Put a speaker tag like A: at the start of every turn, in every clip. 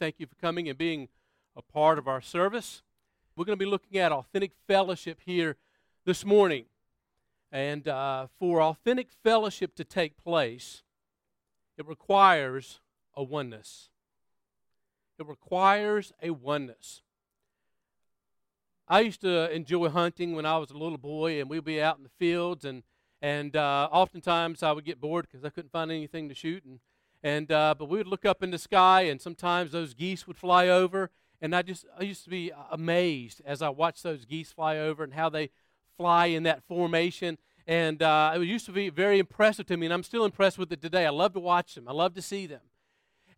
A: Thank you for coming and being a part of our service. We're going to be looking at authentic fellowship here this morning. And uh, for authentic fellowship to take place, it requires a oneness. It requires a oneness. I used to enjoy hunting when I was a little boy, and we'd be out in the fields, and and uh, oftentimes I would get bored because I couldn't find anything to shoot, and and uh, but we would look up in the sky, and sometimes those geese would fly over, and I just I used to be amazed as I watched those geese fly over and how they fly in that formation. And uh, it used to be very impressive to me, and I'm still impressed with it today. I love to watch them. I love to see them.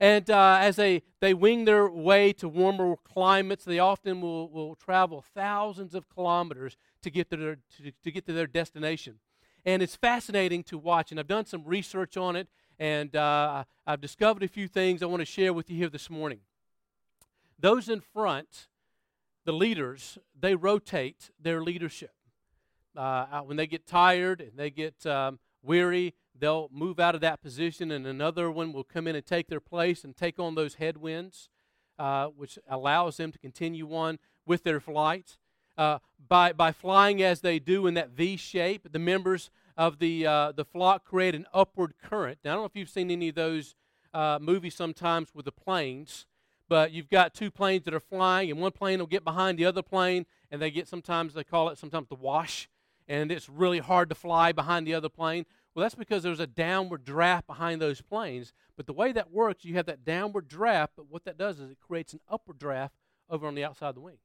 A: And uh, as they, they wing their way to warmer climates, they often will, will travel thousands of kilometers to get to their, to, to get to their destination. And it's fascinating to watch. And I've done some research on it, and uh, I've discovered a few things I want to share with you here this morning. Those in front, the leaders, they rotate their leadership. Uh, when they get tired and they get um, weary, they'll move out of that position, and another one will come in and take their place and take on those headwinds, uh, which allows them to continue on with their flight. Uh, by, by flying as they do in that V shape, the members of the, uh, the flock create an upward current. Now, I don't know if you've seen any of those uh, movies sometimes with the planes, but you've got two planes that are flying, and one plane will get behind the other plane, and they get sometimes, they call it sometimes the wash, and it's really hard to fly behind the other plane. Well, that's because there's a downward draft behind those planes. But the way that works, you have that downward draft, but what that does is it creates an upward draft over on the outside of the wings.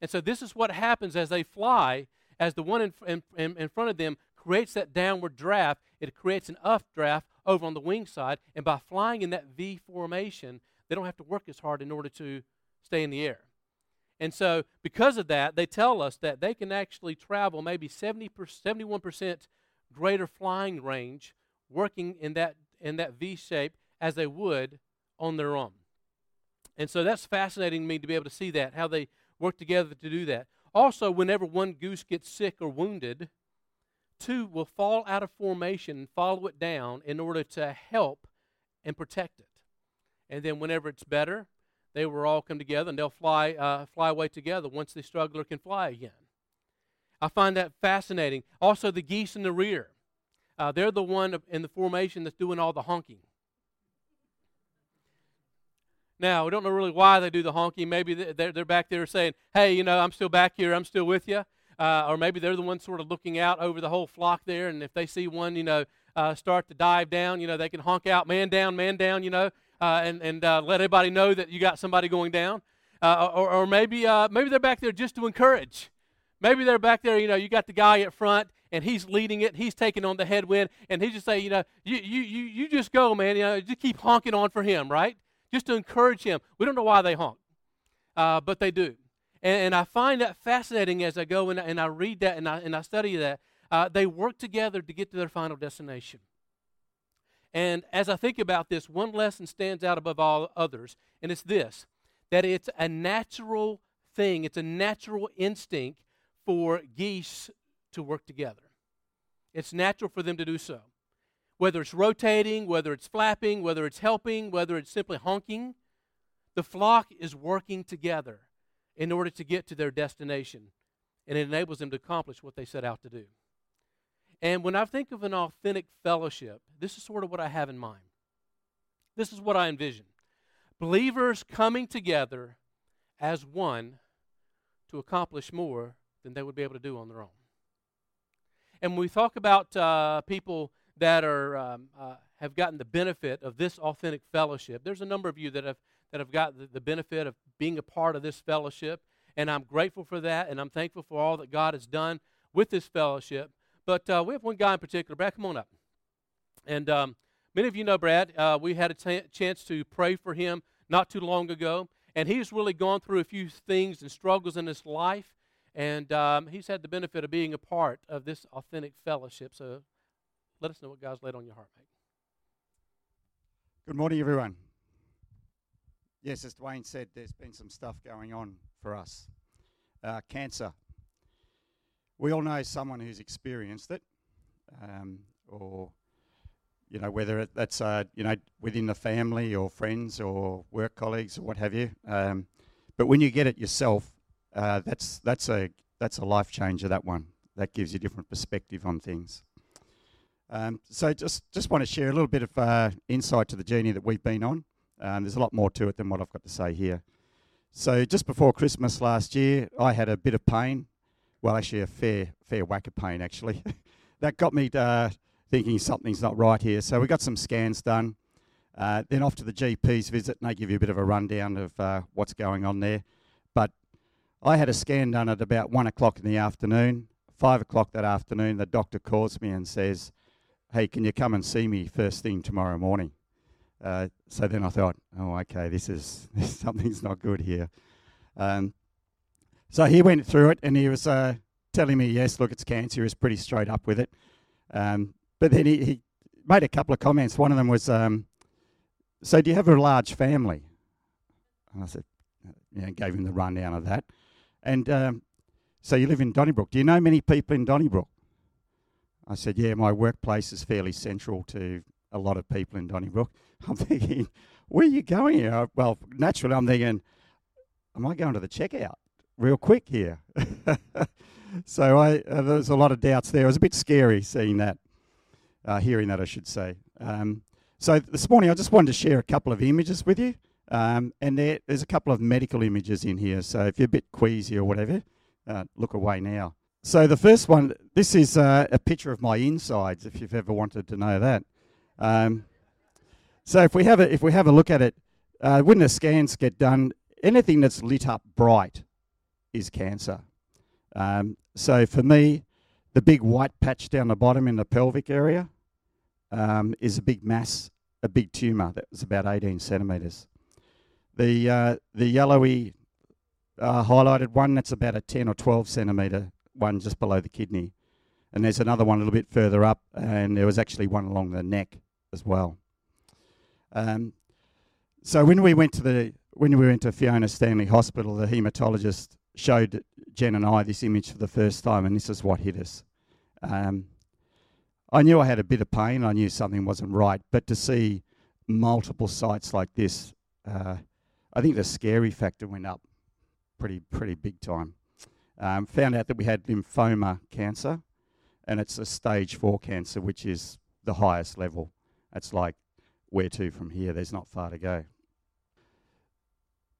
A: And so this is what happens as they fly, as the one in, in, in front of them creates that downward draft, it creates an updraft over on the wing side. And by flying in that V formation, they don't have to work as hard in order to stay in the air. And so, because of that, they tell us that they can actually travel maybe 70 71% greater flying range working in that, in that V shape as they would on their own. And so that's fascinating to me to be able to see that, how they work together to do that. Also, whenever one goose gets sick or wounded, two will fall out of formation and follow it down in order to help and protect it. And then, whenever it's better, they will all come together and they'll fly, uh, fly away together once the struggler can fly again. I find that fascinating. Also, the geese in the rear. Uh, they're the one in the formation that's doing all the honking. Now, we don't know really why they do the honking. Maybe they're, they're back there saying, hey, you know, I'm still back here, I'm still with you. Uh, or maybe they're the ones sort of looking out over the whole flock there, and if they see one, you know, uh, start to dive down, you know, they can honk out, man down, man down, you know, uh, and, and uh, let everybody know that you got somebody going down. Uh, or, or maybe, maybe they're back there just to encourage. Maybe they're back there, you know, you got the guy at front and he's leading it, he's taking on the headwind, and he just say, you know, you, you, you, you just go, man, you know, just keep honking on for him, right? Just to encourage him. We don't know why they honk, uh, but they do. And, and, I find that fascinating as I go and, and I read that and I, and I study that. Uh, they work together to get to their final destination. And as I think about this, one lesson stands out above all others, and it's this that it's a natural thing, it's a natural instinct for geese to work together. It's natural for them to do so. Whether it's rotating, whether it's flapping, whether it's helping, whether it's simply honking, the flock is working together in order to get to their destination, and it enables them to accomplish what they set out to do. And when I think of an authentic fellowship, this is sort of what I have in mind. This is what I envision believers coming together as one to accomplish more than they would be able to do on their own. And when we talk about uh, people that are um, uh, have gotten the benefit of this authentic fellowship, there's a number of you that have that have got the, benefit of being a part of this fellowship, and I'm grateful for that, and I'm thankful for all that God has done with this fellowship. But uh, we have one guy in particular. Brad, come on up. And um, many of you know Brad. Uh, we had a t- chance to pray for him not too long ago, and he's really gone through a few things and struggles in his life, and um, he's had the benefit of being a part of this authentic fellowship. So let us know what God's laid on your heart, mate.
B: Good morning, everyone. Yes, as Dwayne said, there's been some stuff going on for us. Uh, cancer. We all know someone who's experienced it, um, or you know, whether that's uh, you know within the family or friends or work colleagues or what have you. Um, but when you get it yourself, uh, that's that's a that's a life changer. That one that gives you a different perspective on things. Um, so just just want to share a little bit of uh, insight to the journey that we've been on. Um, there's a lot more to it than what I've got to say here. So just before Christmas last year, I had a bit of pain. Well, actually, a fair fair whack of pain actually. that got me uh, thinking something's not right here. So we got some scans done. Uh, then off to the GP's visit, and they give you a bit of a rundown of uh, what's going on there. But I had a scan done at about one o'clock in the afternoon. Five o'clock that afternoon, the doctor calls me and says, "Hey, can you come and see me first thing tomorrow morning?" Uh, so then I thought, "Oh, okay, this is something's not good here." Um, so he went through it, and he was uh, telling me, "Yes, look, it's cancer." He was pretty straight up with it. Um, but then he, he, made a couple of comments. One of them was, um, "So do you have a large family?" And I said, "Yeah," gave him the rundown of that. And um, so you live in Donnybrook. Do you know many people in Donnybrook? I said, Yeah, my workplace is fairly central to a lot of people in Donnybrook. I'm thinking, Where are you going here? Well, naturally, I'm thinking, Am I going to the checkout real quick here? so I, uh, there was a lot of doubts there. It was a bit scary seeing that, uh, hearing that, I should say. Um, so this morning, I just wanted to share a couple of images with you. Um, and there, there's a couple of medical images in here. So if you're a bit queasy or whatever, uh, look away now. So the first one, this is uh, a picture of my insides. If you've ever wanted to know that. Um, so if we have a if we have a look at it, uh, when the scans get done, anything that's lit up bright is cancer. Um, so for me, the big white patch down the bottom in the pelvic area um, is a big mass, a big tumour that was about 18 centimetres. The uh, the yellowy uh, highlighted one that's about a 10 or 12 centimetre one just below the kidney, and there's another one a little bit further up, and there was actually one along the neck as well. Um, so when we went to the when we went to Fiona Stanley Hospital, the haematologist showed Jen and I this image for the first time, and this is what hit us. Um, I knew I had a bit of pain. I knew something wasn't right, but to see multiple sites like this, uh, I think the scary factor went up pretty pretty big time. Um, found out that we had lymphoma cancer, and it's a stage four cancer, which is the highest level. It's like where to from here? There's not far to go.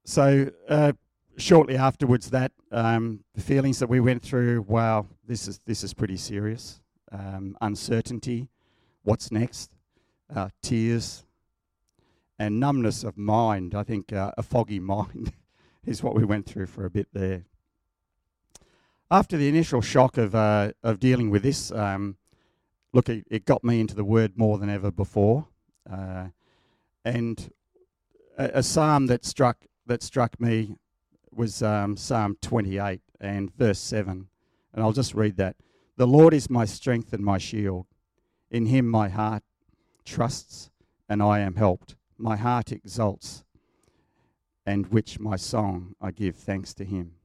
B: So uh, shortly afterwards, that um, the feelings that we went through, wow, this is this is pretty serious. Um, uncertainty, what's next? Uh, tears, and numbness of mind. I think uh, a foggy mind is what we went through for a bit there. After the initial shock of uh, of dealing with this, um, look, it, it, got me into the Word more than ever before, uh, and a, a, psalm that struck that struck me was um, Psalm 28 and verse 7, and I'll just read that. The Lord is my strength and my shield; in Him my heart trusts, and I am helped. My heart exults and which my song I give thanks to him.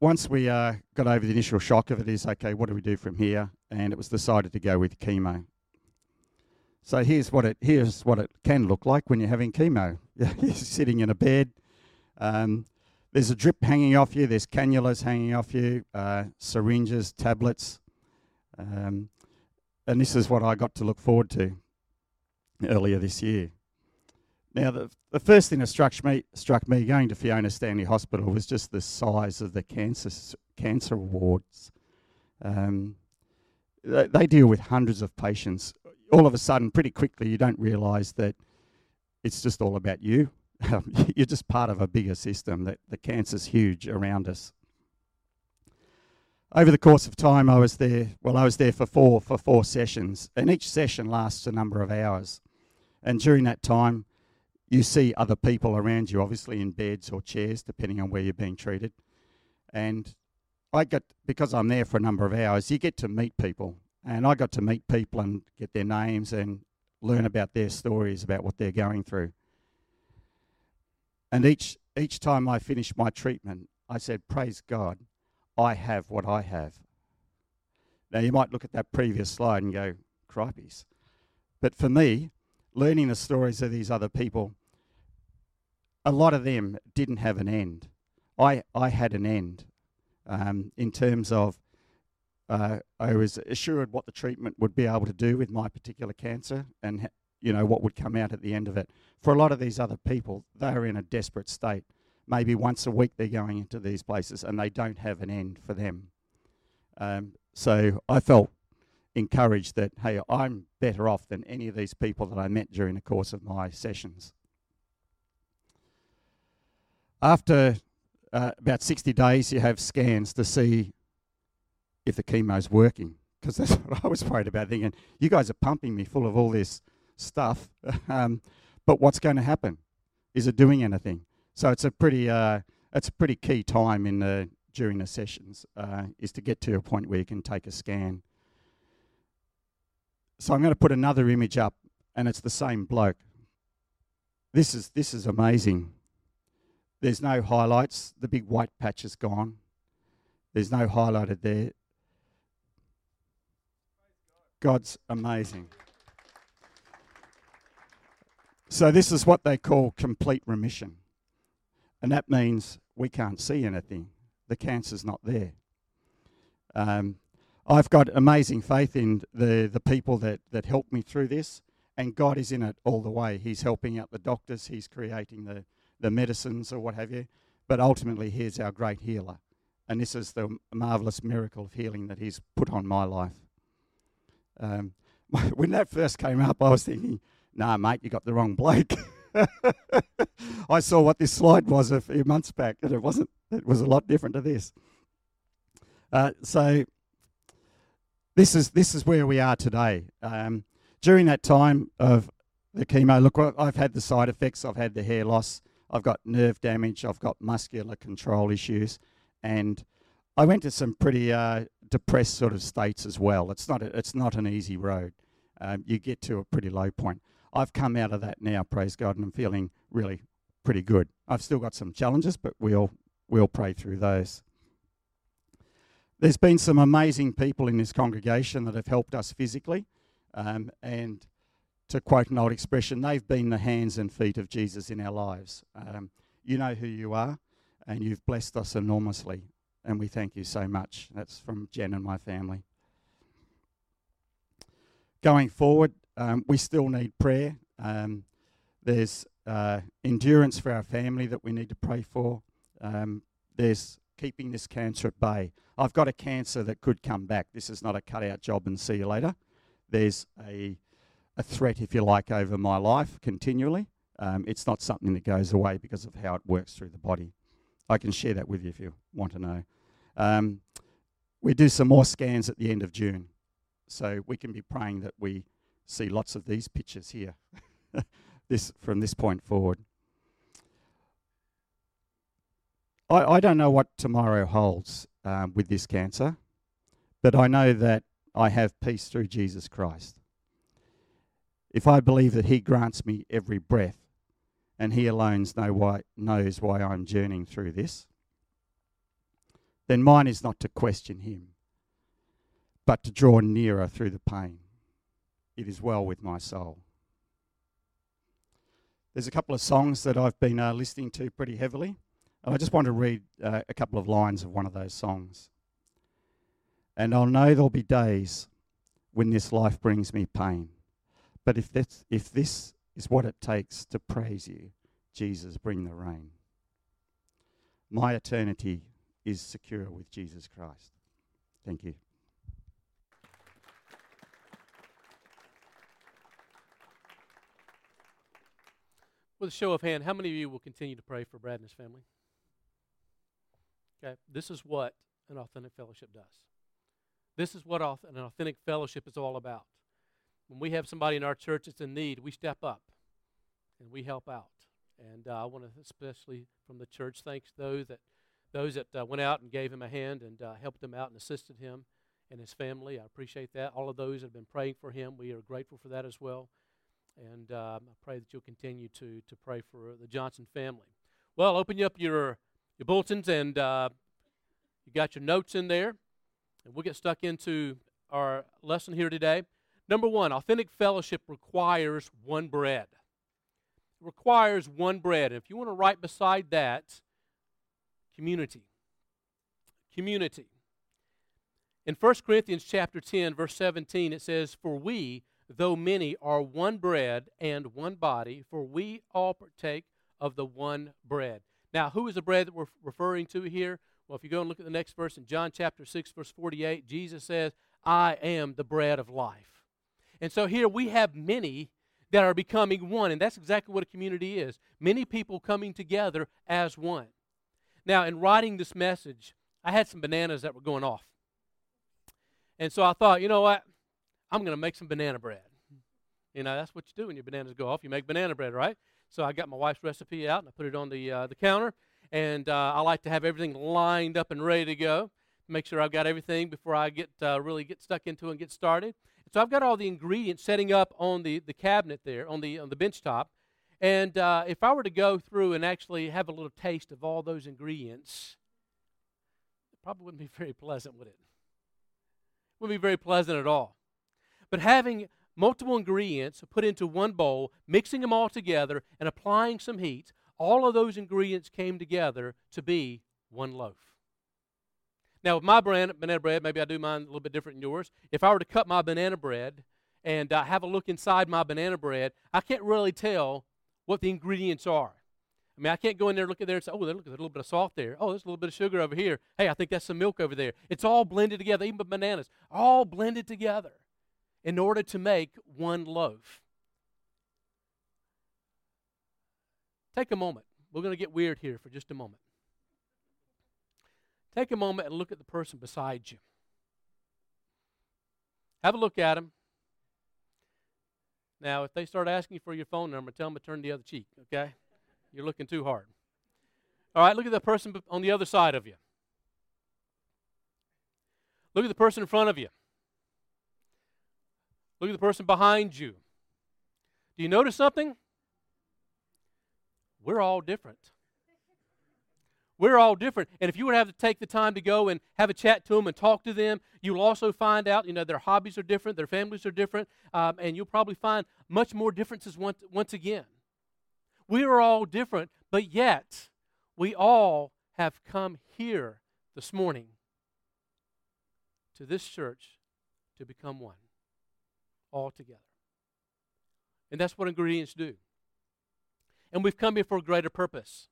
B: Once we uh, got over the initial shock of it, is okay, what do we do from here? And it was decided to go with chemo. So here's what it here's what it can look like when you're having chemo. you're sitting in a bed. Um, there's a drip hanging off you. There's cannulas hanging off you. Uh, syringes, tablets, um, and this is what I got to look forward to earlier this year. Now, the, the first thing that struck me, struck me going to Fiona Stanley Hospital was just the size of the cancer, cancer wards. Um, they, they deal with hundreds of patients. All of a sudden, pretty quickly, you don't realise that it's just all about you. You're just part of a bigger system, that the cancer's huge around us. Over the course of time, I was there. Well, I was there for four for four sessions, and each session lasts a number of hours. And during that time, you see other people around you, obviously in beds or chairs, depending on where you're being treated. And I got, because I'm there for a number of hours, you get to meet people. And I got to meet people and get their names and learn about their stories, about what they're going through. And each, each time I finished my treatment, I said, Praise God, I have what I have. Now, you might look at that previous slide and go, cripes. But for me, learning the stories of these other people, a lot of them didn't have an end. I, I had an end um, in terms of uh, I was assured what the treatment would be able to do with my particular cancer and you know what would come out at the end of it. For a lot of these other people, they are in a desperate state. Maybe once a week they're going into these places and they don't have an end for them. Um, so I felt encouraged that hey, I'm better off than any of these people that I met during the course of my sessions. After uh, about 60 days, you have scans to see if the chemo's working. Because that's what I was worried about, thinking, you guys are pumping me full of all this stuff, um, but what's going to happen? Is it doing anything? So it's a pretty, uh, it's a pretty key time in the during the sessions uh, is to get to a point where you can take a scan. So I'm going to put another image up, and it's the same bloke. This is this is amazing. There's no highlights. The big white patch is gone. There's no highlighted there. God's amazing. So, this is what they call complete remission. And that means we can't see anything, the cancer's not there. Um, I've got amazing faith in the, the people that, that helped me through this, and God is in it all the way. He's helping out the doctors, He's creating the, the medicines or what have you, but ultimately, He's our great healer. And this is the marvelous miracle of healing that He's put on my life. Um, when that first came up, I was thinking, nah, mate, you got the wrong bloke. I saw what this slide was a few months back, and it wasn't. It was a lot different to this. Uh, so this is this is where we are today. Um, during that time of the chemo, look, I've had the side effects. I've had the hair loss. I've got nerve damage. I've got muscular control issues, and I went to some pretty uh, depressed sort of states as well. It's not a, it's not an easy road. Um, you get to a pretty low point. I've come out of that now, praise God, and I'm feeling really pretty good. I've still got some challenges, but we'll we'll pray through those. There's been some amazing people in this congregation that have helped us physically, um, and to quote an old expression, they've been the hands and feet of Jesus in our lives. Um, you know who you are, and you've blessed us enormously and we thank you so much. That's from Jen and my family. Going forward, um, we still need prayer. Um, there's uh, endurance for our family that we need to pray for. Um, there's keeping this cancer at bay. I've got a cancer that could come back. This is not a cut out job and see you later. There's a, a threat, if you like, over my life continually. Um, it's not something that goes away because of how it works through the body. I can share that with you if you want to know. Um, we do some more scans at the end of June, so we can be praying that we see lots of these pictures here, this from this point forward. I, I don't know what tomorrow holds um, with this cancer, but I know that I have peace through Jesus Christ. If I believe that He grants me every breath, and He alone know why, knows why I'm journeying through this, then mine is not to question Him, but to draw nearer through the pain. It is well with my soul. There's a couple of songs that I've been uh, listening to pretty heavily, and I just want to read uh, a couple of lines of one of those songs. And I'll know there'll be days when this life brings me pain. But if, that's, if this is what it takes to praise you. Jesus, bring the rain. My eternity is secure with Jesus Christ. Thank you.
A: With a show of hand, how many of you will continue to pray for Brad and his family? Okay, this is what an authentic fellowship does. This is what an authentic fellowship is all about. When we have somebody in our church that's in need, we step up and we help out. And uh, I want to especially from the church thanks those that those that uh, went out and gave him a hand and uh, helped him out and assisted him and his family. I appreciate that. All of those that have been praying for him, we are grateful for that as well. And um, I pray that you'll continue to to pray for the Johnson family. Well, open up your your bulletins and uh, you got your notes in there, and we'll get stuck into our lesson here today. Number one, authentic fellowship requires one bread. It requires one bread. And if you want to write beside that, community. Community. In 1 Corinthians chapter 10, verse 17, it says, For we, though many, are one bread and one body, for we all partake of the one bread. Now, who is the bread that we're referring to here? Well, if you go and look at the next verse in John chapter 6, verse 48, Jesus says, I am the bread of life. And so here we have many that are becoming one, and that's exactly what a community is many people coming together as one. Now, in writing this message, I had some bananas that were going off. And so I thought, you know what? I'm going to make some banana bread. You know, that's what you do when your bananas go off. You make banana bread, right? So I got my wife's recipe out and I put it on the, uh, the counter. And uh, I like to have everything lined up and ready to go. Make sure I've got everything before I get uh, really get stuck into it and get started. So I've got all the ingredients setting up on the, the cabinet there, on the, on the bench top. And uh, if I were to go through and actually have a little taste of all those ingredients, it probably wouldn't be very pleasant, would it? Wouldn't be very pleasant at all. But having multiple ingredients put into one bowl, mixing them all together, and applying some heat, all of those ingredients came together to be one loaf. Now, with my brand, banana bread, maybe I do mine a little bit different than yours. If I were to cut my banana bread and uh, have a look inside my banana bread, I can't really tell what the ingredients are. I mean, I can't go in there, look at there, and say, oh, look, there's a little bit of salt there. Oh, there's a little bit of sugar over here. Hey, I think that's some milk over there. It's all blended together, even bananas, all blended together in order to make one loaf. Take a moment. We're going to get weird here for just a moment. Take a moment and look at the person beside you. Have a look at them. Now, if they start asking for your phone number, tell them to turn the other cheek, okay? You're looking too hard. All right, look at the person on the other side of you. Look at the person in front of you. Look at the person behind you. Do you notice something? We're all different. We're all different. And if you would have to take the time to go and have a chat to them and talk to them, you'll also find out, you know, their hobbies are different, their families are different, um, and you'll probably find much more differences once, once again. We are all different, but yet we all have come here this morning to this church to become one, all together. And that's what ingredients do. And we've come here for a greater purpose.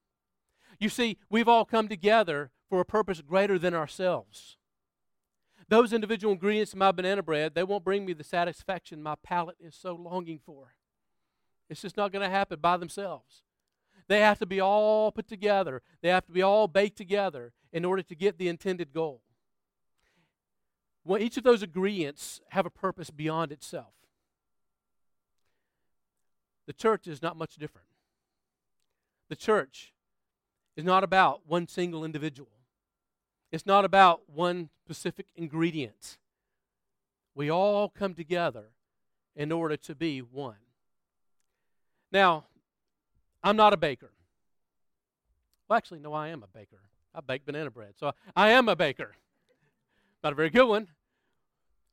A: You see, we've all come together for a purpose greater than ourselves. Those individual ingredients in my banana bread, they won't bring me the satisfaction my palate is so longing for. It's just not going to happen by themselves. They have to be all put together, they have to be all baked together in order to get the intended goal. Well, each of those ingredients have a purpose beyond itself. The church is not much different. The church is not about one single individual, it's not about one specific ingredient. We all come together in order to be one. Now, I'm not a baker. Well, actually, no, I am a baker. I bake banana bread. So I am a baker. Not a very good one.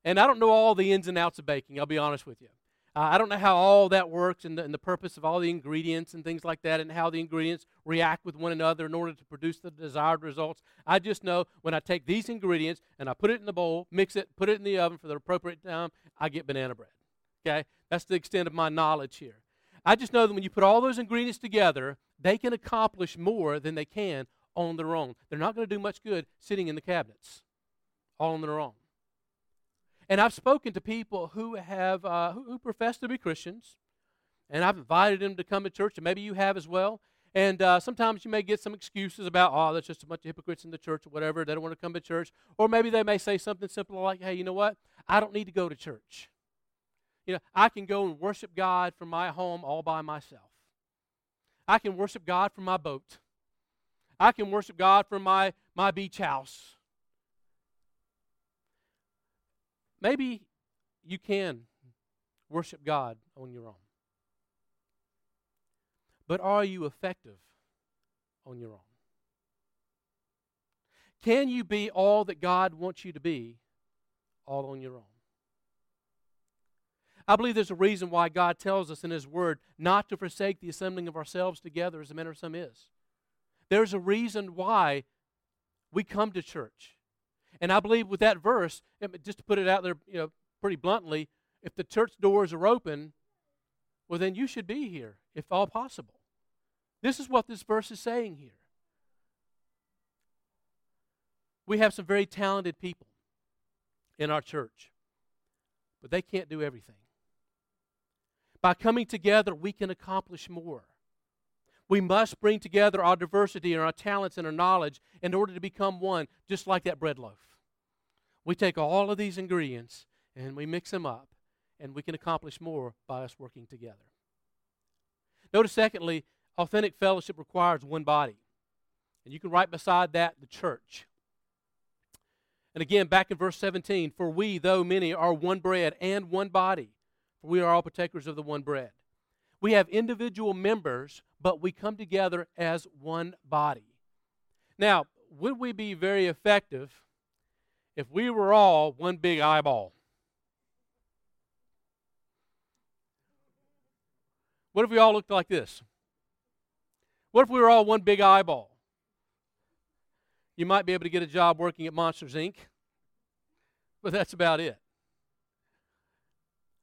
A: And I don't know all the ins and outs of baking, I'll be honest with you. Uh, I don't know how all that works and the, and the purpose of all the ingredients and things like that, and how the ingredients react with one another in order to produce the desired results. I just know when I take these ingredients and I put it in the bowl, mix it, put it in the oven for the appropriate time, I get banana bread. Okay? That's the extent of my knowledge here. I just know that when you put all those ingredients together, they can accomplish more than they can on their own. They're not going to do much good sitting in the cabinets all on their own. And I've spoken to people who have uh, who, profess to be Christians, and I've invited them to come to church, and maybe you have as well. And uh, sometimes you may get some excuses about, oh, there's just a bunch of hypocrites in the church or whatever. They don't want to come to church. Or maybe they may say something simple like, hey, you know what? I don't need to go to church. You know, I can go and worship God from my home all by myself. I can worship God from my boat. I can worship God from my, my beach house. Maybe you can worship God on your own. But are you effective on your own? Can you be all that God wants you to be all on your own? I believe there's a reason why God tells us in His Word not to forsake the assembling of ourselves together as the manner of some is. There's a reason why we come to church. And I believe with that verse, just to put it out there, you know, pretty bluntly, if the church doors are open, well, then you should be here, if all possible. This is what this verse is saying here. We have some very talented people in our church, but they can't do everything. By coming together, we can accomplish more. We must bring together our diversity and our talents and our knowledge in order to become one, just like that bread loaf. We take all of these ingredients and we mix them up, and we can accomplish more by us working together. Notice, secondly, authentic fellowship requires one body. And you can write beside that the church. And again, back in verse 17, for we, though many, are one bread and one body for we are all partakers of the one bread. We have individual members, but we come together as one body. Now, would we be very effective if we were all one big eyeball? What if we all looked like this? What if we were all one big eyeball? You might be able to get a job working at Monsters Inc., but that's about it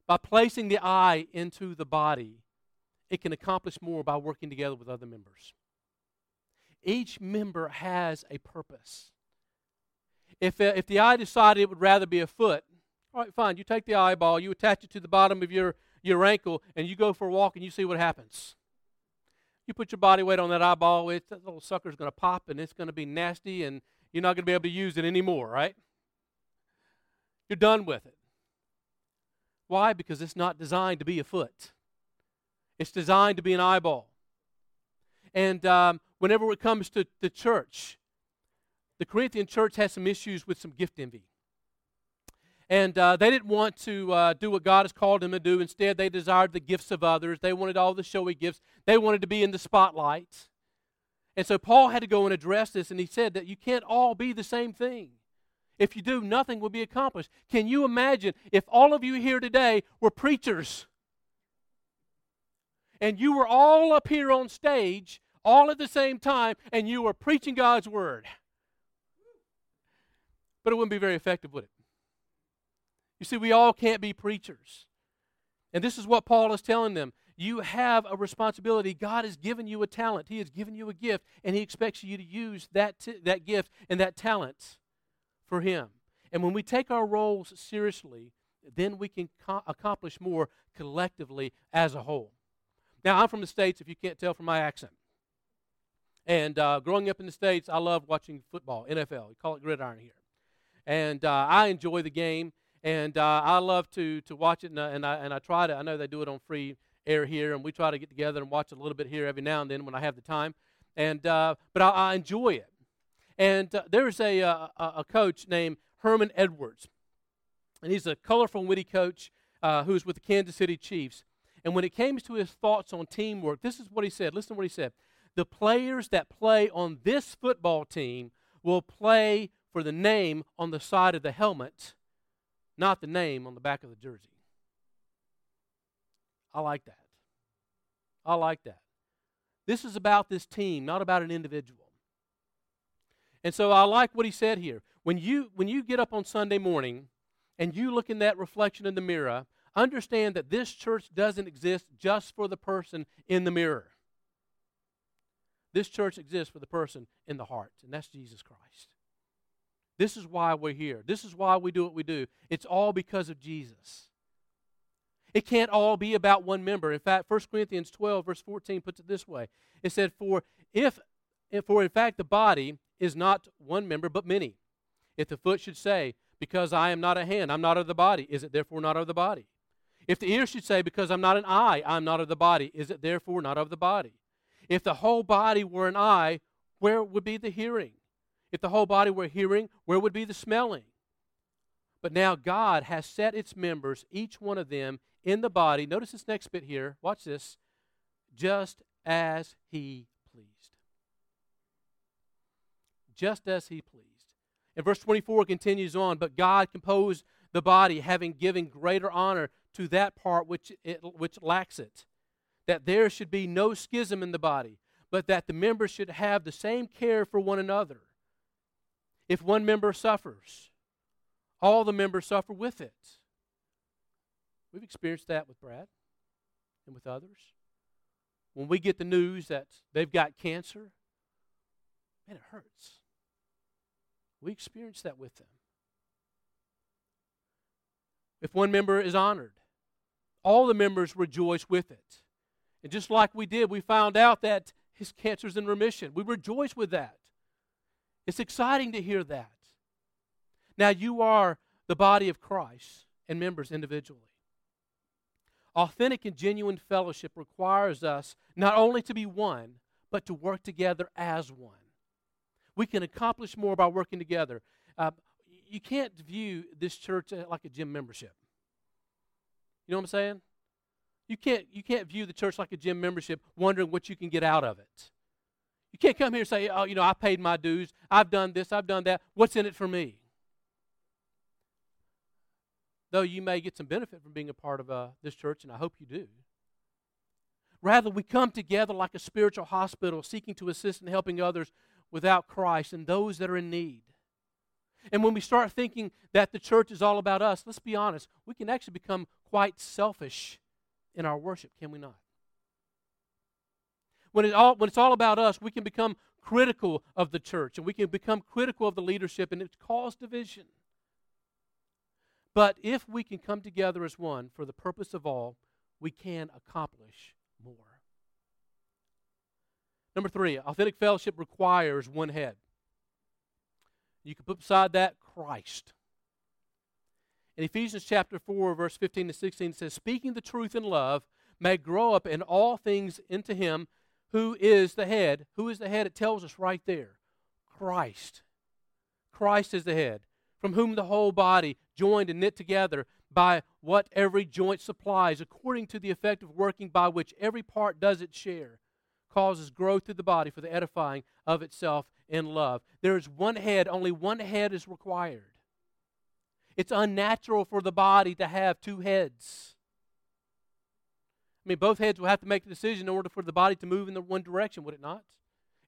A: by placing the eye into the body, it can accomplish more by working together with other members. Each member has a purpose. If, uh, if the eye decided it would rather be a foot, all right, fine. You take the eyeball, you attach it to the bottom of your, your ankle, and you go for a walk and you see what happens. You put your body weight on that eyeball, it, that little sucker's going to pop and it's going to be nasty and you're not going to be able to use it anymore, right? You're done with it. Why? Because it's not designed to be a foot, it's designed to be an eyeball. And um, whenever it comes to the church, the Corinthian church has some issues with some gift envy. And uh, they didn't want to uh, do what God has called them to do. Instead, they desired the gifts of others. They wanted all the showy gifts. They wanted to be in the spotlight. And so Paul had to go and address this, and he said that you can't all be the same thing. If you do, nothing will be accomplished. Can you imagine if all of you here today were preachers and you were all up here on stage all at the same time and you were preaching God's word? But it wouldn't be very effective, would it? You see, we all can't be preachers. And this is what Paul is telling them. You have a responsibility. God has given you a talent. He has given you a gift, and He expects you to use that, t- that gift and that talent for Him. And when we take our roles seriously, then we can co- accomplish more collectively as a whole. Now, I'm from the States, if you can't tell from my accent. And uh, growing up in the States, I love watching football, NFL. We call it gridiron here. And uh, I enjoy the game, and uh, I love to, to watch it, and, and, I, and I try to, I know they do it on free air here, and we try to get together and watch it a little bit here every now and then when I have the time. And, uh, but I, I enjoy it. And uh, there's a, uh, a coach named Herman Edwards. And he's a colorful, witty coach who's with the Kansas City Chiefs. And when it came to his thoughts on teamwork, this is what he said. Listen to what he said. The players that play on this football team will play for the name on the side of the helmet, not the name on the back of the jersey. I like that. I like that. This is about this team, not about an individual. And so I like what he said here. When you when you get up on Sunday morning and you look in that reflection in the mirror, understand that this church doesn't exist just for the person in the mirror. This church exists for the person in the heart, and that's Jesus Christ. This is why we're here. This is why we do what we do. It's all because of Jesus. It can't all be about one member. In fact, 1 Corinthians 12, verse 14 puts it this way. It said, For if for in fact the body is not one member, but many. If the foot should say, Because I am not a hand, I'm not of the body, is it therefore not of the body? If the ear should say, Because I'm not an eye, I'm not of the body, is it therefore not of the body? If the whole body were an eye, where would be the hearing? If the whole body were hearing, where would be the smelling? But now God has set its members, each one of them, in the body. Notice this next bit here. Watch this. Just as He pleased. just as he pleased. And verse 24 continues on, but God composed the body, having given greater honor to that part which, it, which lacks it. That there should be no schism in the body, but that the members should have the same care for one another. If one member suffers, all the members suffer with it. We've experienced that with Brad and with others. When we get the news that they've got cancer, man, it hurts. We experience that with them. If one member is honored, all the members rejoice with it. And just like we did, we found out that his cancer is in remission. We rejoice with that. It's exciting to hear that. Now, you are the body of Christ and members individually. Authentic and genuine fellowship requires us not only to be one, but to work together as one. We can accomplish more by working together. Uh, you can't view this church uh, like a gym membership. You know what I'm saying? You can't, you can't view the church like a gym membership wondering what you can get out of it. You can't come here and say, oh, you know, I paid my dues. I've done this. I've done that. What's in it for me? though you may get some benefit from being a part of uh, this church, and I hope you do. Rather, we come together like a spiritual hospital, seeking to assist and helping others without Christ and those that are in need. And when we start thinking that the church is all about us, let's be honest, we can actually become quite selfish in our worship, can we not? When, it all, when it's all about us, we can become critical of the church and we can become critical of the leadership, and it causes division. But if we can come together as one for the purpose of all, we can accomplish more. Number three, authentic fellowship requires one head. You can put beside that Christ. In Ephesians chapter 4, verse 15 to 16, it says, Speaking the truth in love may grow up in all things into him who is the head. Who is the head? It tells us right there Christ. Christ is the head from whom the whole body, joined and knit together by what every joint supplies, according to the effective working by which every part does its share, causes growth through the body for the edifying of itself in love. There is one head, only one head is required. It's unnatural for the body to have two heads. I mean, both heads will have to make a decision in order for the body to move in the one direction, would it not?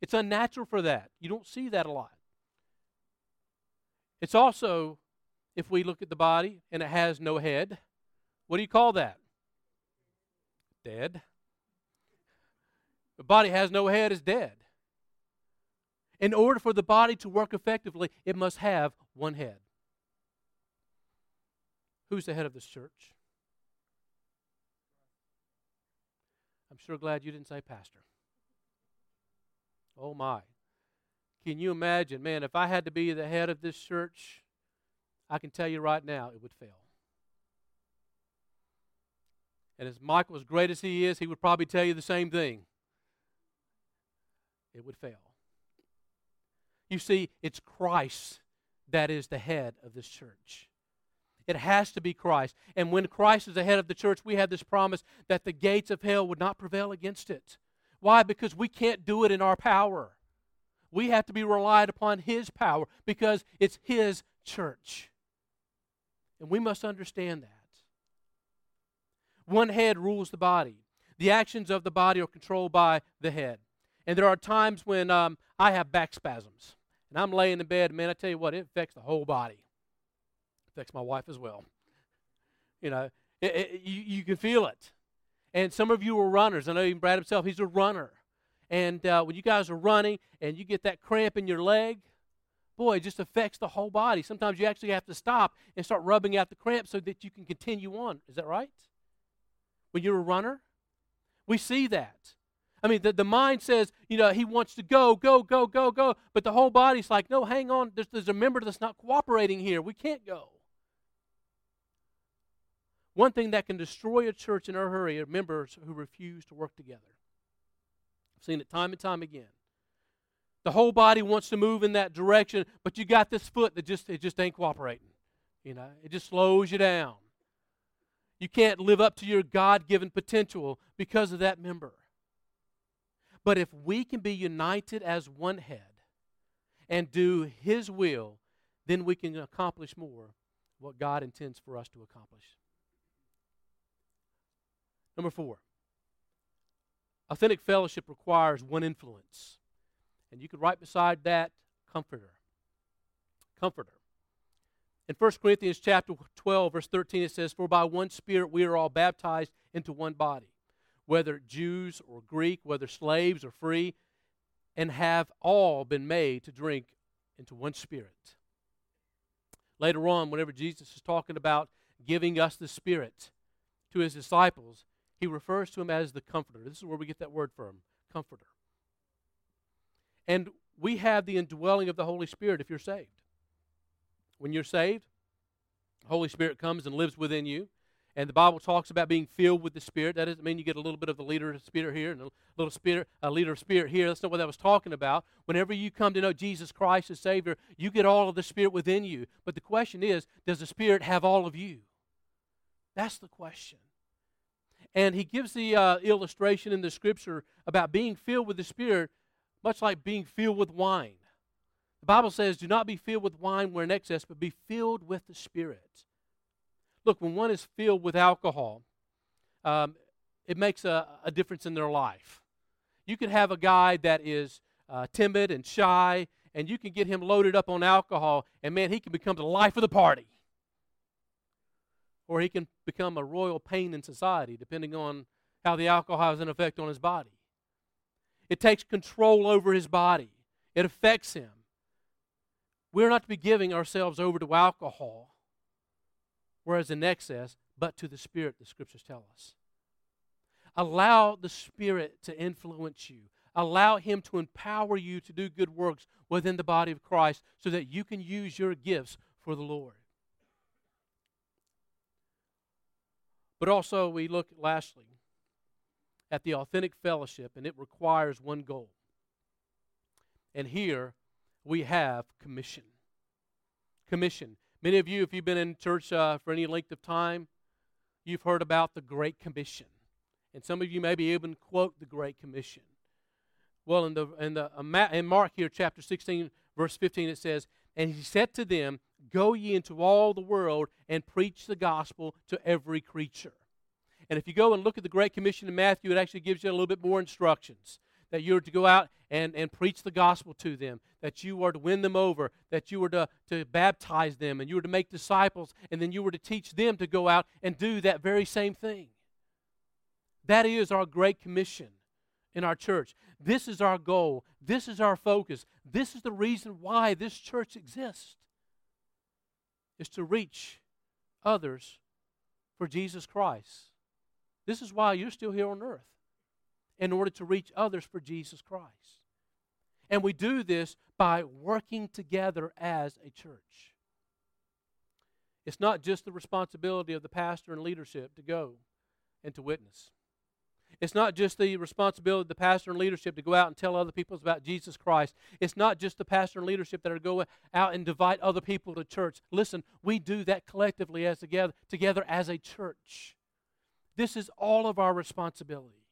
A: It's unnatural for that. You don't see that a lot. It's also, if we look at the body and it has no head, what do you call that? Dead. The body has no head is dead. In order for the body to work effectively, it must have one head. Who's the head of this church? I'm sure glad you didn't say pastor. Oh my. Can you imagine, man, if I had to be the head of this church, I can tell you right now it would fail. And as Michael, as great as he is, he would probably tell you the same thing. It would fail. You see, it's Christ that is the head of this church. It has to be Christ. And when Christ is the head of the church, we have this promise that the gates of hell would not prevail against it. Why? Because we can't do it in our power. We have to be relied upon His power because it's His church. And we must understand that. One head rules the body. The actions of the body are controlled by the head. And there are times when um, I have back spasms. And I'm laying in bed, man, I tell you what, it affects the whole body. Affects my wife as well. You know, it, it, you, you can feel it. And some of you are runners. I know even Brad himself, he's a runner. And uh, when you guys are running and you get that cramp in your leg, boy, it just affects the whole body. Sometimes you actually have to stop and start rubbing out the cramp so that you can continue on. Is that right? When you're a runner, we see that. I mean, the, the mind says, you know, he wants to go, go, go, go, go. But the whole body's like, no, hang on. There's, there's a member that's not cooperating here. We can't go. One thing that can destroy a church in a hurry are members who refuse to work together. I've seen it time and time again. The whole body wants to move in that direction, but you got this foot that just it just ain't cooperating. You know, it just slows you down. You can't live up to your God-given potential because of that member. But if we can be united as one head and do his will, then we can accomplish more what God intends for us to accomplish. Number four, authentic fellowship requires one influence. And you could write beside that comforter. Comforter. In 1 Corinthians chapter 12, verse 13, it says, For by one Spirit we are all baptized into one body, whether Jews or Greek, whether slaves or free, and have all been made to drink into one Spirit. Later on, whenever Jesus is talking about giving us the Spirit to his disciples, he refers to him as the Comforter. This is where we get that word from Comforter. And we have the indwelling of the Holy Spirit if you're saved. When you're saved, Holy Spirit comes and lives within you. And the Bible talks about being filled with the Spirit. That doesn't mean you get a little bit of the leader of spirit here and a little spirit, a leader of spirit here. That's not what that was talking about. Whenever you come to know Jesus Christ as Savior, you get all of the Spirit within you. But the question is, does the Spirit have all of you? That's the question. And he gives the uh, illustration in the Scripture about being filled with the Spirit, much like being filled with wine. The Bible says, "Do not be filled with wine where in excess, but be filled with the Spirit." Look, when one is filled with alcohol, um, it makes a, a, difference in their life. You can have a guy that is uh, timid and shy, and you can get him loaded up on alcohol, and man, he can become the life of the party. Or he can become a royal pain in society, depending on how the alcohol has an effect on his body. It takes control over his body, it affects him. We're not to be giving ourselves over to alcohol whereas in excess, but to the Spirit, the Scriptures tell us. Allow the Spirit to influence you. Allow Him to empower you to do good works within the body of Christ so that you can use your gifts for the Lord. But also, we look lastly at the authentic fellowship, and it requires one goal. And here we have commission. Commission. Many of you, if you've been in church uh, for any length of time, you've heard about the Great Commission. And some of you maybe even quote the Great Commission. Well, in, the, in, the, uh, in Mark here, chapter 16, verse 15, it says, And he said to them, Go ye into all the world and preach the gospel to every creature. And if you go and look at the Great Commission in Matthew, it actually gives you a little bit more instructions that you're to go out and, and preach the gospel to them, that you are to win them over, that you are to, to baptize them, and you are to make disciples, and then you were to teach them to go out and do that very same thing. That is our great commission in our church. This is our goal. This is our focus. This is the reason why this church exists. Is to reach others for Jesus Christ. This is why you're still here on earth in order to reach others for Jesus Christ. And we do this by working together as a church. It's not just the responsibility of the pastor and leadership to go and to witness. It's not just the responsibility of the pastor and leadership to go out and tell other people about Jesus Christ. It's not just the pastor and leadership that are going out and invite other people to church. Listen, we do that collectively as together, together as a church. This is all of our responsibility.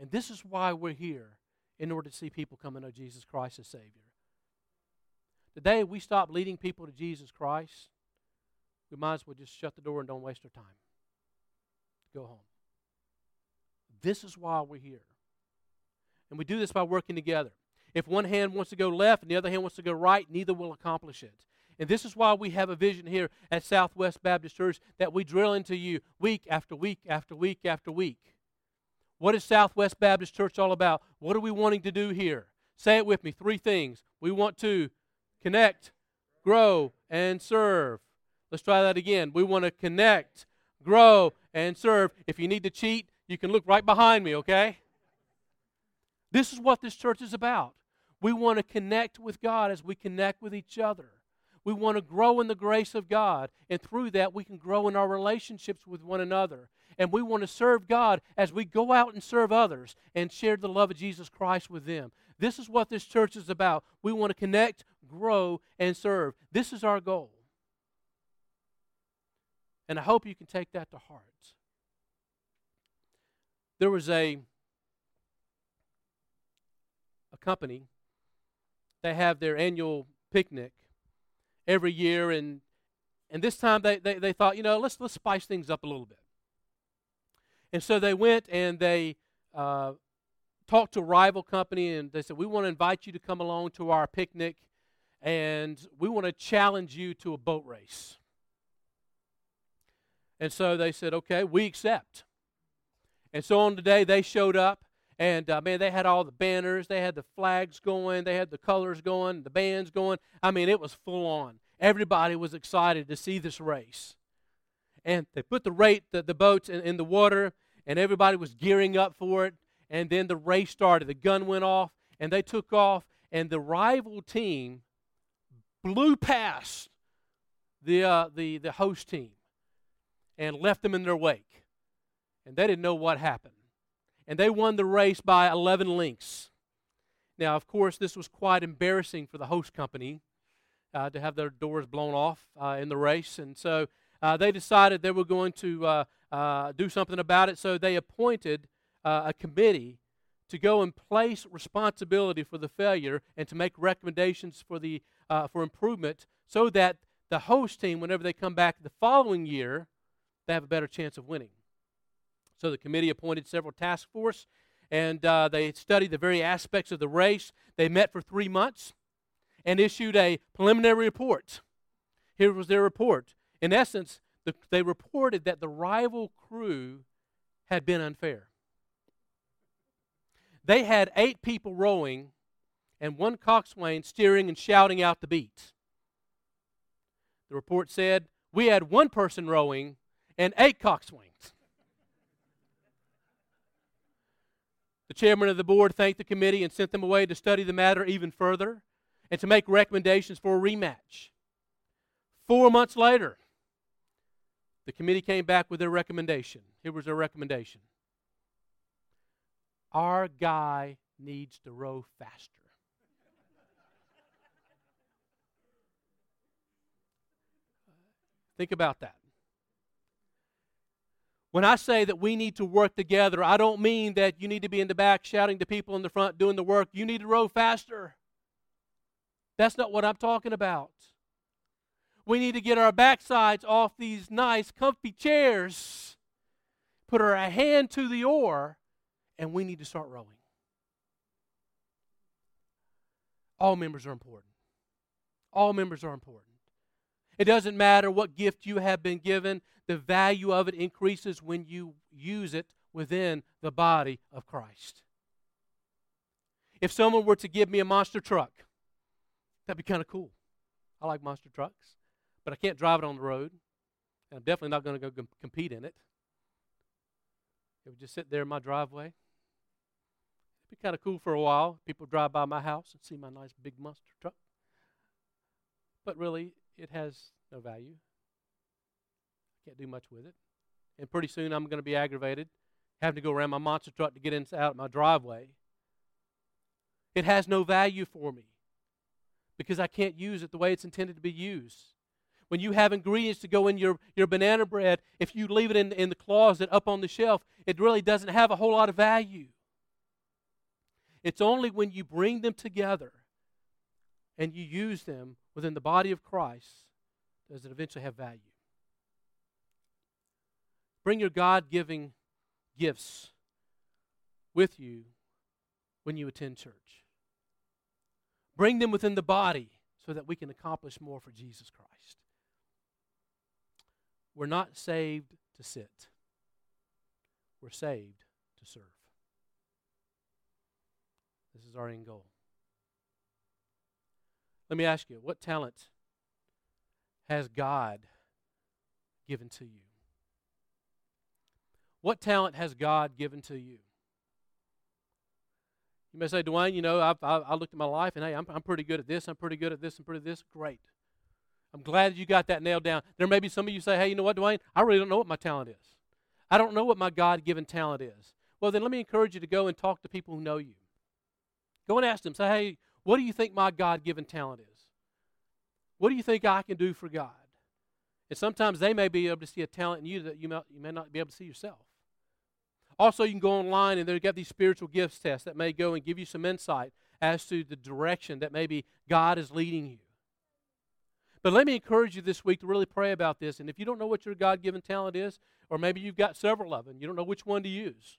A: And this is why we're here in order to see people come to know Jesus Christ as Savior. Today, we stop leading people to Jesus Christ, we might as well just shut the door and don't waste our time. Go home. This is why we're here. And we do this by working together. If one hand wants to go left and the other hand wants to go right, neither will accomplish it. And this is why we have a vision here at Southwest Baptist Church that we drill into you week after week after week after week. What is Southwest Baptist Church all about? What are we wanting to do here? Say it with me. Three things. We want to connect, grow, and serve. Let's try that again. We want to connect, grow, and serve. If you need to cheat, you can look right behind me, okay? This is what this church is about. We want to connect with God as we connect with each other. We want to grow in the grace of God, and through that, we can grow in our relationships with one another and we want to serve God as we go out and serve others and share the love of Jesus Christ with them. This is what this church is about. We want to connect, grow, and serve. This is our goal. And I hope you can take that to heart. There was a, a company, they have their annual picnic every year, and, and this time they, they, they thought, you know, let's, let's spice things up a little bit. And so they went and they uh, talked to a rival company and they said, We want to invite you to come along to our picnic and we want to challenge you to a boat race. And so they said, Okay, we accept. And so on the day they showed up and uh, man, they had all the banners, they had the flags going, they had the colors going, the bands going. I mean, it was full on. Everybody was excited to see this race. And they put the rate the, the boats in, in the water, and everybody was gearing up for it. And then the race started. The gun went off, and they took off, and the rival team blew past the, uh, the, the host team and left them in their wake. And they didn't know what happened and they won the race by 11 lengths. Now, of course, this was quite embarrassing for the host company uh, to have their doors blown off uh, in the race, and so uh, they decided they were going to uh, uh, do something about it. So they appointed uh, a committee to go and place responsibility for the failure and to make recommendations for the for improvement, so that the host team, whenever they come back the following year, they have a better chance of winning. So the committee appointed several task force, and uh, they studied the very aspects of the race. They met for three months and issued a preliminary report. Here was their report. In essence, the, they reported that the rival crew had been unfair. They had eight people rowing and one coxswain steering and shouting out the beat. The report said we had one person rowing and eight coxswains. The chairman of the board thanked the committee and sent them away to study the matter even further and to make recommendations for a rematch. Four months later, the committee came back with their recommendation. Here was their recommendation Our guy needs to row faster. Think about that. When I say that we need to work together, I don't mean that you need to be in the back shouting to people in the front doing the work. You need to row faster. That's not what I'm talking about. We need to get our backsides off these nice, comfy chairs, put our hand to the oar, and we need to start rowing. All members are important. All members are important. It doesn't matter what gift you have been given, the value of it increases when you use it within the body of Christ. If someone were to give me a monster truck, that'd be kind of cool. I like monster trucks, but I can't drive it on the road, and I'm definitely not going to go compete in it. It would just sit there in my driveway. It'd be kind of cool for a while. People drive by my house and see my nice big monster truck. But really, it has no value. Can't do much with it. And pretty soon I'm going to be aggravated, having to go around my monster truck to get in, out my driveway. It has no value for me because I can't use it the way it's intended to be used. When you have ingredients to go in your, your banana bread, if you leave it in, in the closet up on the shelf, it really doesn't have a whole lot of value. It's only when you bring them together and you use them within the body of Christ does it eventually have value. Bring your God giving gifts with you when you attend church. Bring them within the body so that we can accomplish more for Jesus Christ. We're not saved to sit, we're saved to serve. This is our end goal. Let me ask you what talent has God given to you? What talent has God given to you? You may say, Dwayne, you know, I've, I, looked at my life and hey, I'm, I'm pretty good at this, I'm pretty good at this, I'm pretty this. Great. I'm glad you got that nailed down. There may be some of you say, hey, you know what, Dwayne? I really don't know what my talent is. I don't know what my God given talent is. Well, then let me encourage you to go and talk to people who know you. Go and ask them, say, hey, what do you think my God given talent is? What do you think I can do for God? And sometimes they may be able to see a talent in you that you may, you may not be able to see yourself. Also, you can go online and they've got these spiritual gifts tests that may go and give you some insight as to the direction that maybe God is leading you. But let me encourage you this week to really pray about this. And if you don't know what your God given talent is, or maybe you've got several of them, you don't know which one to use,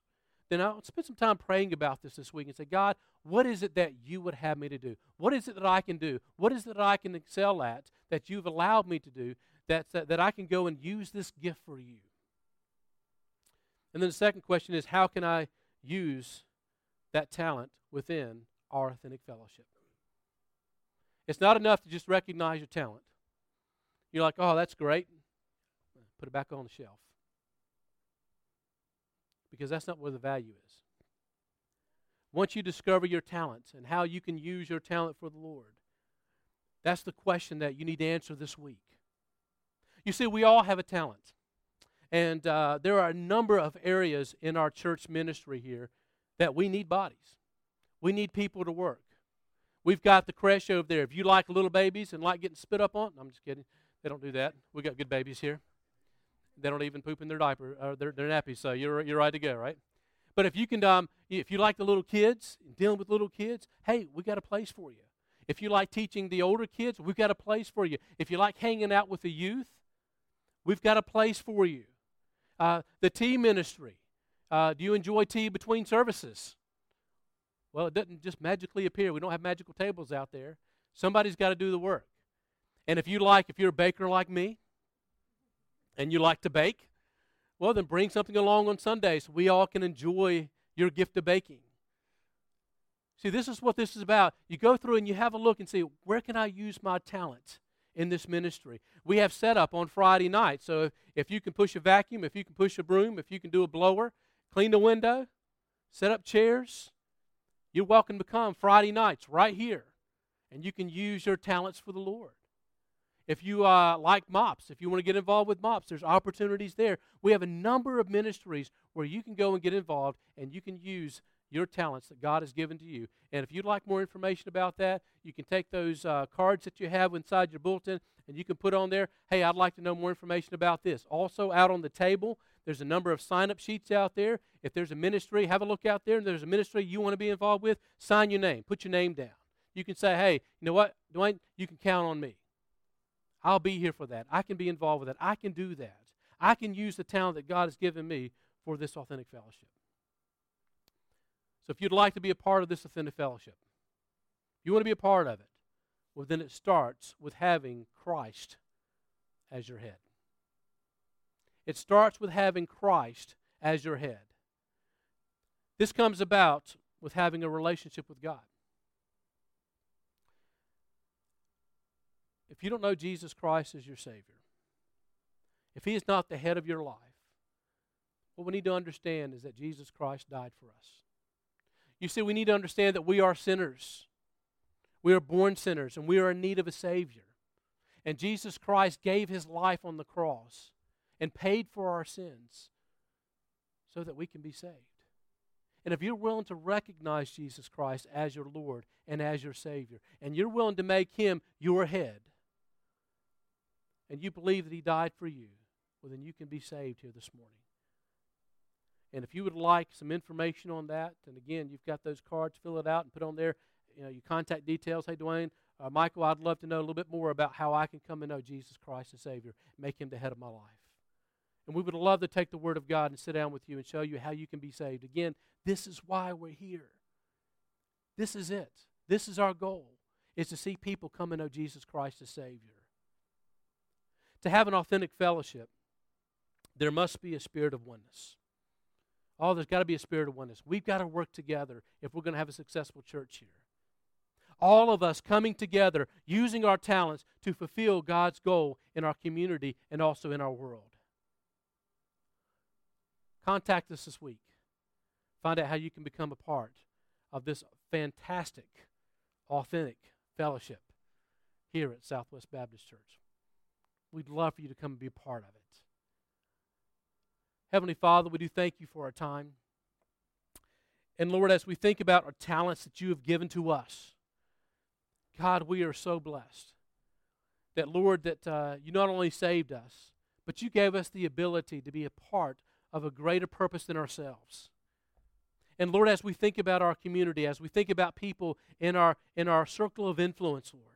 A: then I'll spend some time praying about this this week and say, God, what is it that you would have me to do? What is it that I can do? What is it that I can excel at that you've allowed me to do that, that, that I can go and use this gift for you? And then the second question is, how can I use that talent within our authentic fellowship? It's not enough to just recognize your talent. You're like, oh, that's great. Put it back on the shelf. Because that's not where the value is. Once you discover your talents and how you can use your talent for the Lord, that's the question that you need to answer this week. You see, we all have a talent. And uh, there are a number of areas in our church ministry here that we need bodies. We need people to work. We've got the creche over there. If you like little babies and like getting spit up on, I'm just kidding. They don't do that. We got good babies here. They don't even poop in their diaper or their, their nappies, so you're you're right to go, right? But if you can, um, if you like the little kids, dealing with little kids, hey, we got a place for you. If you like teaching the older kids, we've got a place for you. If you like hanging out with the youth, we've got a place for you. Uh, the tea ministry. Uh, do you enjoy tea between services? Well, it doesn't just magically appear. We don't have magical tables out there. Somebody's got to do the work. And if you like, if you're a baker like me, and you like to bake, well, then bring something along on Sunday so we all can enjoy your gift of baking. See, this is what this is about. You go through and you have a look and see where can I use my talent in this ministry. We have set up on Friday night. So if, if you can push a vacuum, if you can push a broom, if you can do a blower, clean the window, set up chairs, you're welcome to come Friday nights right here, and you can use your talents for the Lord. If you uh, like MOPS, if you want to get involved with MOPS, there's opportunities there. We have a number of ministries where you can go and get involved and you can use your talents that God has given to you. And if you'd like more information about that, you can take those uh, cards that you have inside your bulletin and you can put on there, hey, I'd like to know more information about this. Also, out on the table, there's a number of sign up sheets out there. If there's a ministry, have a look out there and there's a ministry you want to be involved with, sign your name, put your name down. You can say, hey, you know what, Dwayne, you can count on me. I'll be here for that. I can be involved with that. I can do that. I can use the talent that God has given me for this authentic fellowship. So if you'd like to be a part of this authentic fellowship, you want to be a part of it, well, then it starts with having Christ as your head. It starts with having Christ as your head. This comes about with having a relationship with God. If you don't know Jesus Christ as your Savior, if He is not the head of your life, what we need to understand is that Jesus Christ died for us. You see, we need to understand that we are sinners. We are born sinners, and we are in need of a Savior. And Jesus Christ gave His life on the cross and paid for our sins so that we can be saved. And if you're willing to recognize Jesus Christ as your Lord and as your Savior, and you're willing to make Him your head, and you believe that He died for you, well, then you can be saved here this morning. And if you would like some information on that, and again, you've got those cards, fill it out and put on there you know, your contact details. Hey, Dwayne, uh, Michael, I'd love to know a little bit more about how I can come and know Jesus Christ as Savior, make Him the head of my life. And we would love to take the Word of God and sit down with you and show you how you can be saved. Again, this is why we're here. This is it. This is our goal, is to see people come and know Jesus Christ as Savior. To have an authentic fellowship, there must be a spirit of oneness. Oh, there's got to be a spirit of oneness. We've got to work together if we're going to have a successful church here. All of us coming together, using our talents to fulfill God's goal in our community and also in our world. Contact us this week. Find out how you can become a part of this fantastic, authentic fellowship here at Southwest Baptist Church. We'd love for you to come and be a part of it. Heavenly Father, we do thank you for our time. And Lord, as we think about our talents that you have given to us, God, we are so blessed that, Lord, that uh, you not only saved us, but you gave us the ability to be a part of a greater purpose than ourselves. And Lord, as we think about our community, as we think about people in our, in our circle of influence, Lord,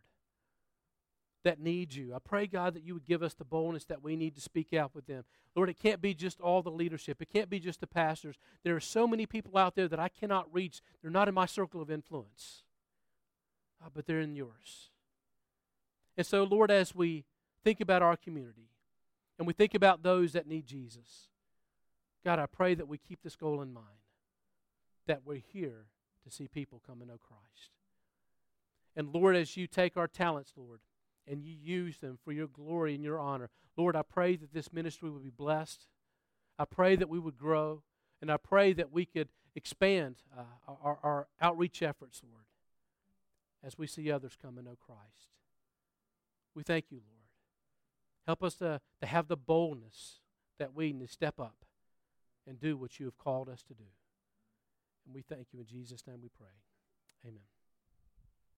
A: that need you. I pray, God, that you would give us the boldness that we need to speak out with them. Lord, it can't be just all the leadership, it can't be just the pastors. There are so many people out there that I cannot reach. They're not in my circle of influence, uh, but they're in yours. And so, Lord, as we think about our community and we think about those that need Jesus, God, I pray that we keep this goal in mind that we're here to see people come to know Christ. And Lord, as you take our talents, Lord, and you use them for your glory and your honor. Lord, I pray that this ministry would be blessed. I pray that we would grow. And I pray that we could expand uh, our, our outreach efforts, Lord, as we see others come and know Christ. We thank you, Lord. Help us to, to have the boldness that we need to step up and do what you have called us to do. And we thank you in Jesus' name we pray. Amen.